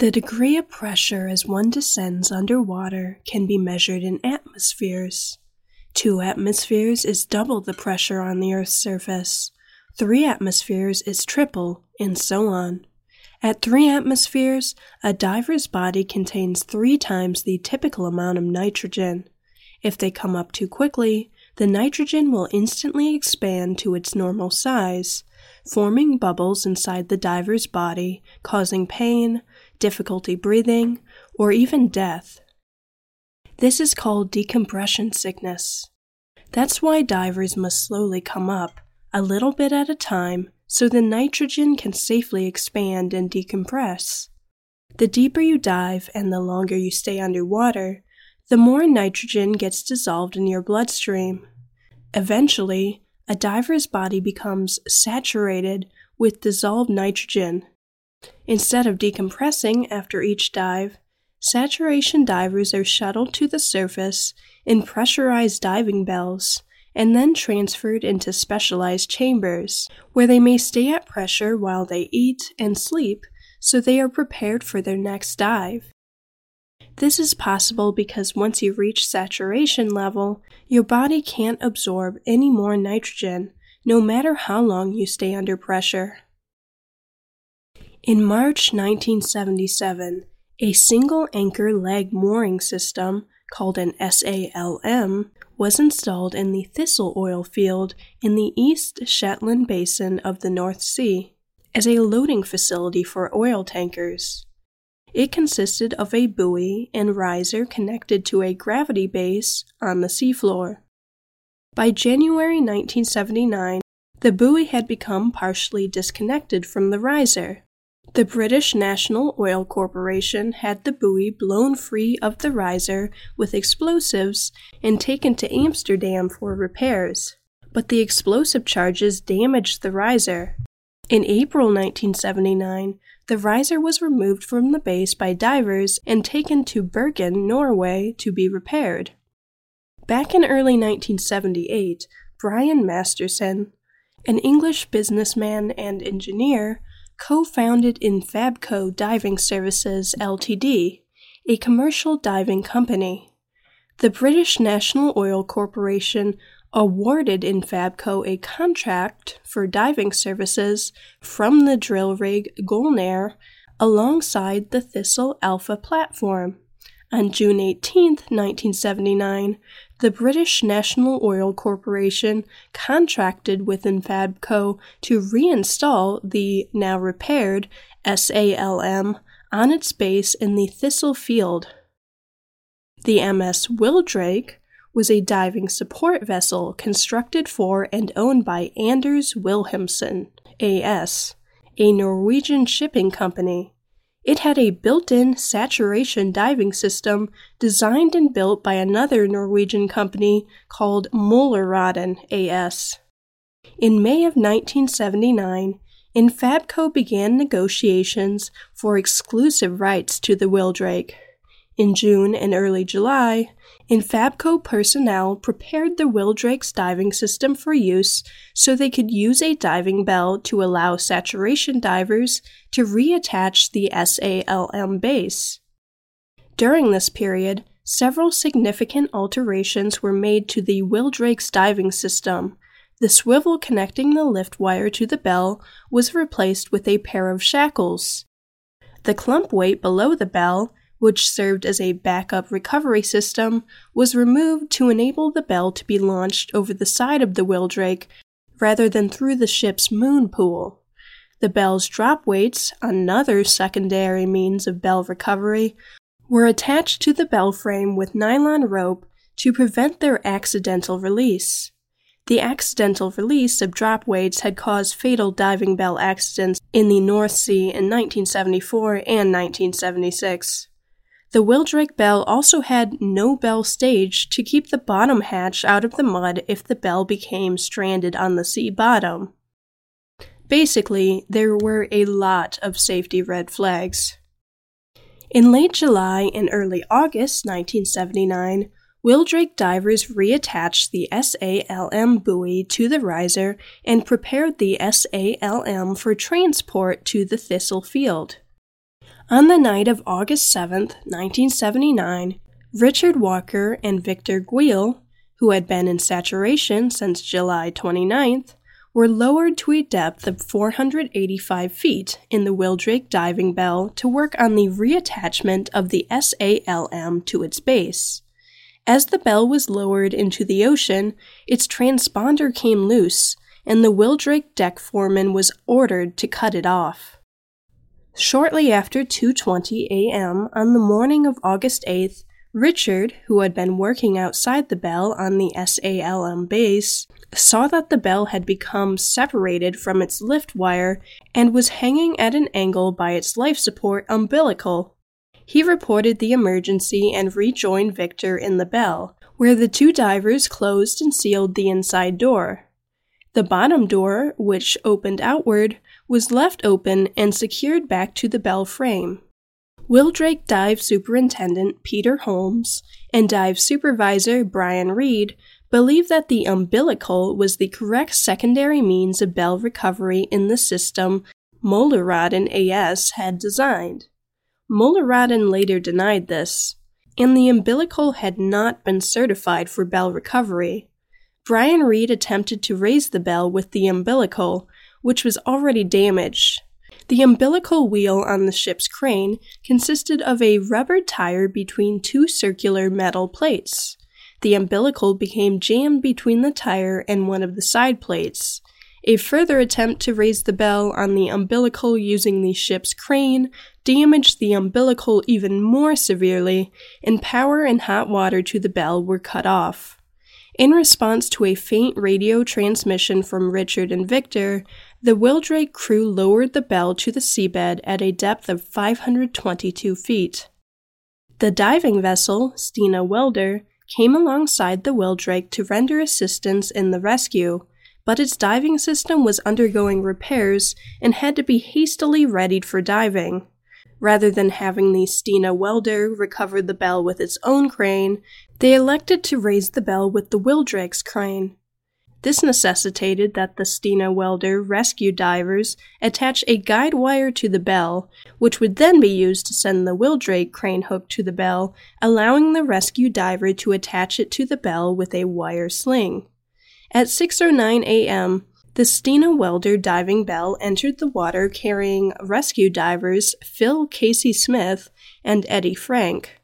The degree of pressure as one descends underwater can be measured in atmospheres. Two atmospheres is double the pressure on the Earth's surface. Three atmospheres is triple, and so on. At three atmospheres, a diver's body contains three times the typical amount of nitrogen. If they come up too quickly, the nitrogen will instantly expand to its normal size, forming bubbles inside the diver's body, causing pain, difficulty breathing, or even death. This is called decompression sickness. That's why divers must slowly come up, a little bit at a time, so the nitrogen can safely expand and decompress. The deeper you dive and the longer you stay underwater, the more nitrogen gets dissolved in your bloodstream. Eventually, a diver's body becomes saturated with dissolved nitrogen. Instead of decompressing after each dive, saturation divers are shuttled to the surface in pressurized diving bells and then transferred into specialized chambers, where they may stay at pressure while they eat and sleep so they are prepared for their next dive. This is possible because once you reach saturation level, your body can't absorb any more nitrogen, no matter how long you stay under pressure. In March 1977, a single anchor leg mooring system, called an SALM, was installed in the Thistle oil field in the East Shetland Basin of the North Sea as a loading facility for oil tankers. It consisted of a buoy and riser connected to a gravity base on the seafloor. By January 1979, the buoy had become partially disconnected from the riser. The British National Oil Corporation had the buoy blown free of the riser with explosives and taken to Amsterdam for repairs, but the explosive charges damaged the riser. In April 1979, the riser was removed from the base by divers and taken to Bergen, Norway, to be repaired. Back in early 1978, Brian Masterson, an English businessman and engineer, co founded Infabco Diving Services Ltd., a commercial diving company. The British National Oil Corporation awarded Infabco a contract for diving services from the drill rig Gulnare alongside the Thistle Alpha platform. On June 18, 1979, the British National Oil Corporation contracted with Infabco to reinstall the now repaired SALM on its base in the Thistle field. The MS Wildrake was a diving support vessel constructed for and owned by Anders Wilhelmsen AS, a Norwegian shipping company. It had a built in saturation diving system designed and built by another Norwegian company called Møllerøden AS. In May of 1979, Infabco began negotiations for exclusive rights to the Wildrake. In June and early July, Infabco personnel prepared the Wildrake's diving system for use so they could use a diving bell to allow saturation divers to reattach the SALM base. During this period, several significant alterations were made to the Wildrake's diving system. The swivel connecting the lift wire to the bell was replaced with a pair of shackles. The clump weight below the bell which served as a backup recovery system, was removed to enable the bell to be launched over the side of the Wildrake rather than through the ship's moon pool. The bell's drop weights, another secondary means of bell recovery, were attached to the bell frame with nylon rope to prevent their accidental release. The accidental release of drop weights had caused fatal diving bell accidents in the North Sea in 1974 and 1976. The Wildrake bell also had no bell stage to keep the bottom hatch out of the mud if the bell became stranded on the sea bottom. Basically, there were a lot of safety red flags. In late July and early August 1979, Wildrake divers reattached the SALM buoy to the riser and prepared the SALM for transport to the Thistle field. On the night of August 7, 1979, Richard Walker and Victor Guiel, who had been in saturation since July 29th, were lowered to a depth of 485 feet in the Wildrake diving bell to work on the reattachment of the SALM to its base. As the bell was lowered into the ocean, its transponder came loose, and the Wildrake deck foreman was ordered to cut it off. Shortly after 2:20 a.m. on the morning of August 8th, Richard, who had been working outside the bell on the SALM base, saw that the bell had become separated from its lift wire and was hanging at an angle by its life support umbilical. He reported the emergency and rejoined Victor in the bell, where the two divers closed and sealed the inside door. The bottom door, which opened outward, was left open and secured back to the bell frame. Wildrake Dive Superintendent Peter Holmes and Dive Supervisor Brian Reed believe that the umbilical was the correct secondary means of bell recovery in the system Møllerøden AS had designed. Møllerøden later denied this, and the umbilical had not been certified for bell recovery. Brian Reed attempted to raise the bell with the umbilical, which was already damaged, the umbilical wheel on the ship's crane consisted of a rubber tire between two circular metal plates. The umbilical became jammed between the tire and one of the side plates. A further attempt to raise the bell on the umbilical using the ship's crane damaged the umbilical even more severely, and power and hot water to the bell were cut off. In response to a faint radio transmission from Richard and Victor, the Wildrake crew lowered the bell to the seabed at a depth of 522 feet. The diving vessel, Stena Welder, came alongside the Wildrake to render assistance in the rescue, but its diving system was undergoing repairs and had to be hastily readied for diving. Rather than having the Stena Welder recover the bell with its own crane, they elected to raise the bell with the Wildrake's crane. This necessitated that the Stena Welder rescue divers attach a guide wire to the bell, which would then be used to send the Wildrake crane hook to the bell, allowing the rescue diver to attach it to the bell with a wire sling. At 6:09 a.m., the Stena Welder diving bell entered the water carrying rescue divers Phil Casey Smith and Eddie Frank.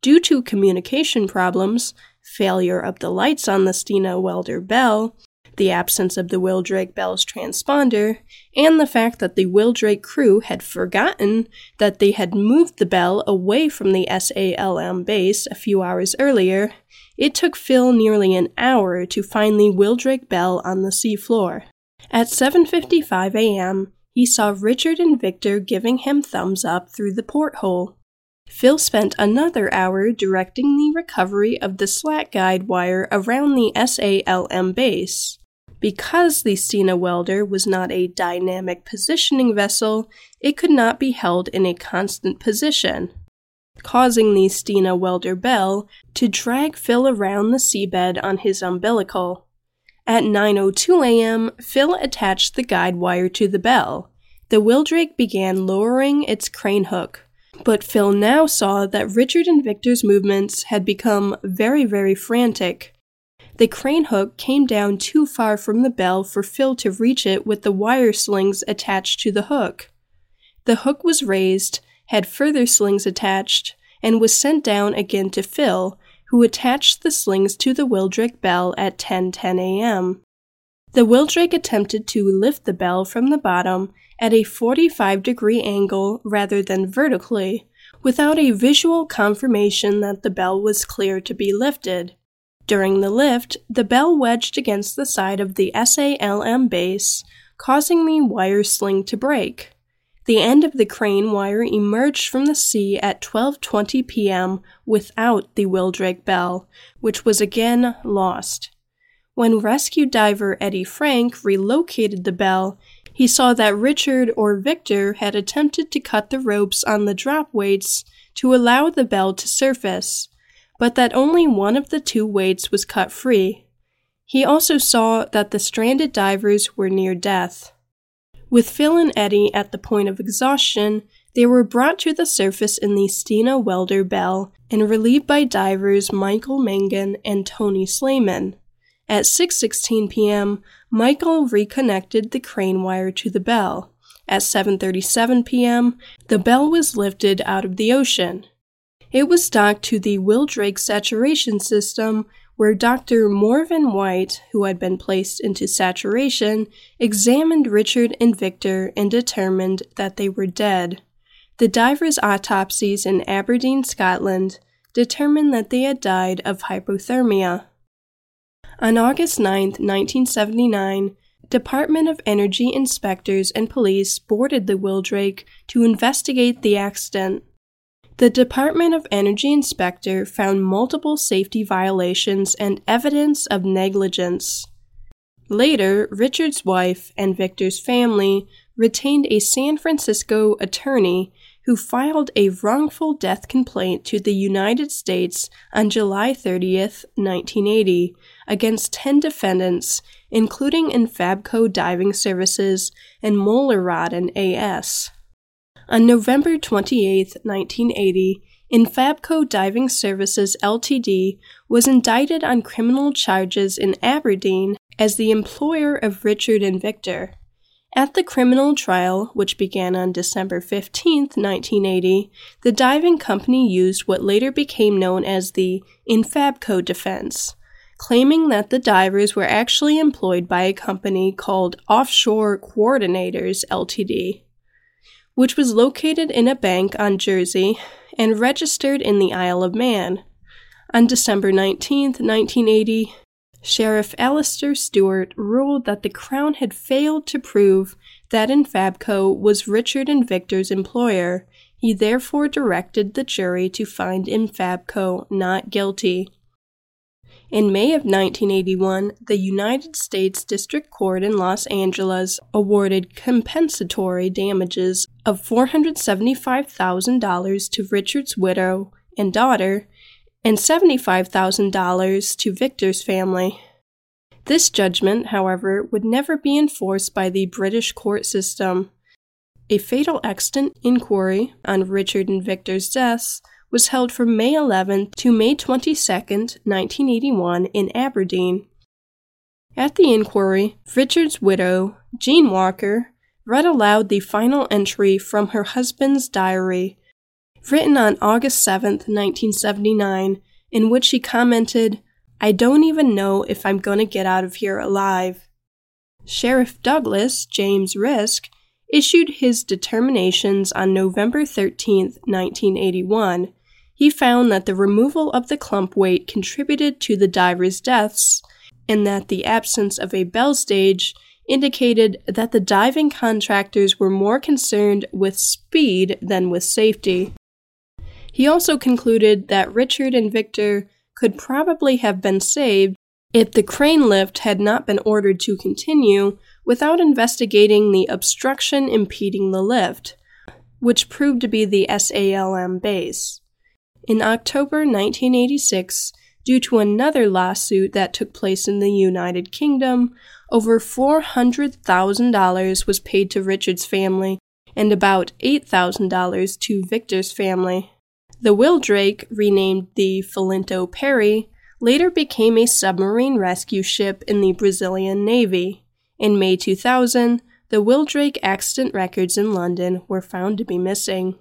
Due to communication problems, failure of the lights on the Stena Welder bell, the absence of the Wildrake bell's transponder, and the fact that the Wildrake crew had forgotten that they had moved the bell away from the SALM base a few hours earlier, it took Phil nearly an hour to find the Wildrake bell on the seafloor. At 7:55 a.m., he saw Richard and Victor giving him thumbs up through the porthole. Phil spent another hour directing the recovery of the slack guide wire around the SALM base. Because the Stena welder was not a dynamic positioning vessel, it could not be held in a constant position, causing the Stena welder bell to drag Phil around the seabed on his umbilical. At 9:02 a.m., Phil attached the guide wire to the bell. The Wildrake began lowering its crane hook. But Phil now saw that Richard and Victor's movements had become very, very frantic. The crane hook came down too far from the bell for Phil to reach it with the wire slings attached to the hook. The hook was raised, had further slings attached, and was sent down again to Phil, who attached the slings to the Wildrake bell at 10:10 a.m. The Wildrake attempted to lift the bell from the bottom at a 45 degree angle rather than vertically, without a visual confirmation that the bell was clear to be lifted. During the lift, the bell wedged against the side of the SALM base, causing the wire sling to break. The end of the crane wire emerged from the sea at 12:20 p.m. without the Wildrake bell, which was again lost. When rescue diver Eddie Frank relocated the bell, he saw that Richard or Victor had attempted to cut the ropes on the drop weights to allow the bell to surface, but that only one of the two weights was cut free. He also saw that the stranded divers were near death. With Phil and Eddie at the point of exhaustion, They were brought to the surface in the Stena Welder Bell and relieved by divers Michael Mangan and Tony Slayman. At 6:16 p.m., Michael reconnected the crane wire to the bell. At 7:37 p.m., the bell was lifted out of the ocean. It was docked to the Wildrake saturation system, where Dr. Morven White, who had been placed into saturation, examined Richard and Victor and determined that they were dead. The divers' autopsies in Aberdeen, Scotland, determined that they had died of hypothermia. On August 9, 1979, Department of Energy inspectors and police boarded the Wildrake to investigate the accident. The Department of Energy inspector found multiple safety violations and evidence of negligence. Later, Richard's wife and Victor's family retained a San Francisco attorney who filed a wrongful death complaint to the United States on July 30, 1980, against 10 defendants, including Infabco Diving Services and Møllerøden AS. On November 28, 1980, Infabco Diving Services Ltd. was indicted on criminal charges in Aberdeen as the employer of Richard and Victor. At the criminal trial, which began on December 15, 1980, the diving company used what later became known as the Infabco defense, claiming that the divers were actually employed by a company called Offshore Coordinators Ltd., which was located in a bank on Jersey and registered in the Isle of Man. On December 19, 1980, Sheriff Alistair Stewart ruled that the Crown had failed to prove that Infabco was Richard and Victor's employer. He therefore directed the jury to find Infabco not guilty. In May of 1981, the United States District Court in Los Angeles awarded compensatory damages of $475,000 to Richard's widow and daughter and $75,000 to Victor's family. This judgment, however, would never be enforced by the British court system. A fatal accident inquiry on Richard and Victor's deaths was held from May 11 to May 22, 1981, in Aberdeen. At the inquiry, Richard's widow, Jean Walker, read aloud the final entry from her husband's diary written on August 7, 1979, in which she commented, I don't even know if I'm going to get out of here alive. Sheriff Douglas, James Risk, issued his determinations on November 13, 1981. He found that the removal of the clump weight contributed to the divers' deaths, and that the absence of a bell stage indicated that the diving contractors were more concerned with speed than with safety. He also concluded that Richard and Victor could probably have been saved if the crane lift had not been ordered to continue without investigating the obstruction impeding the lift, which proved to be the SALM base. In October 1986, due to another lawsuit that took place in the United Kingdom, over $400,000 was paid to Richard's family and about $8,000 to Victor's family. The Wildrake, renamed the Felinto Perry, later became a submarine rescue ship in the Brazilian Navy. In May 2000, the Wildrake accident records in London were found to be missing.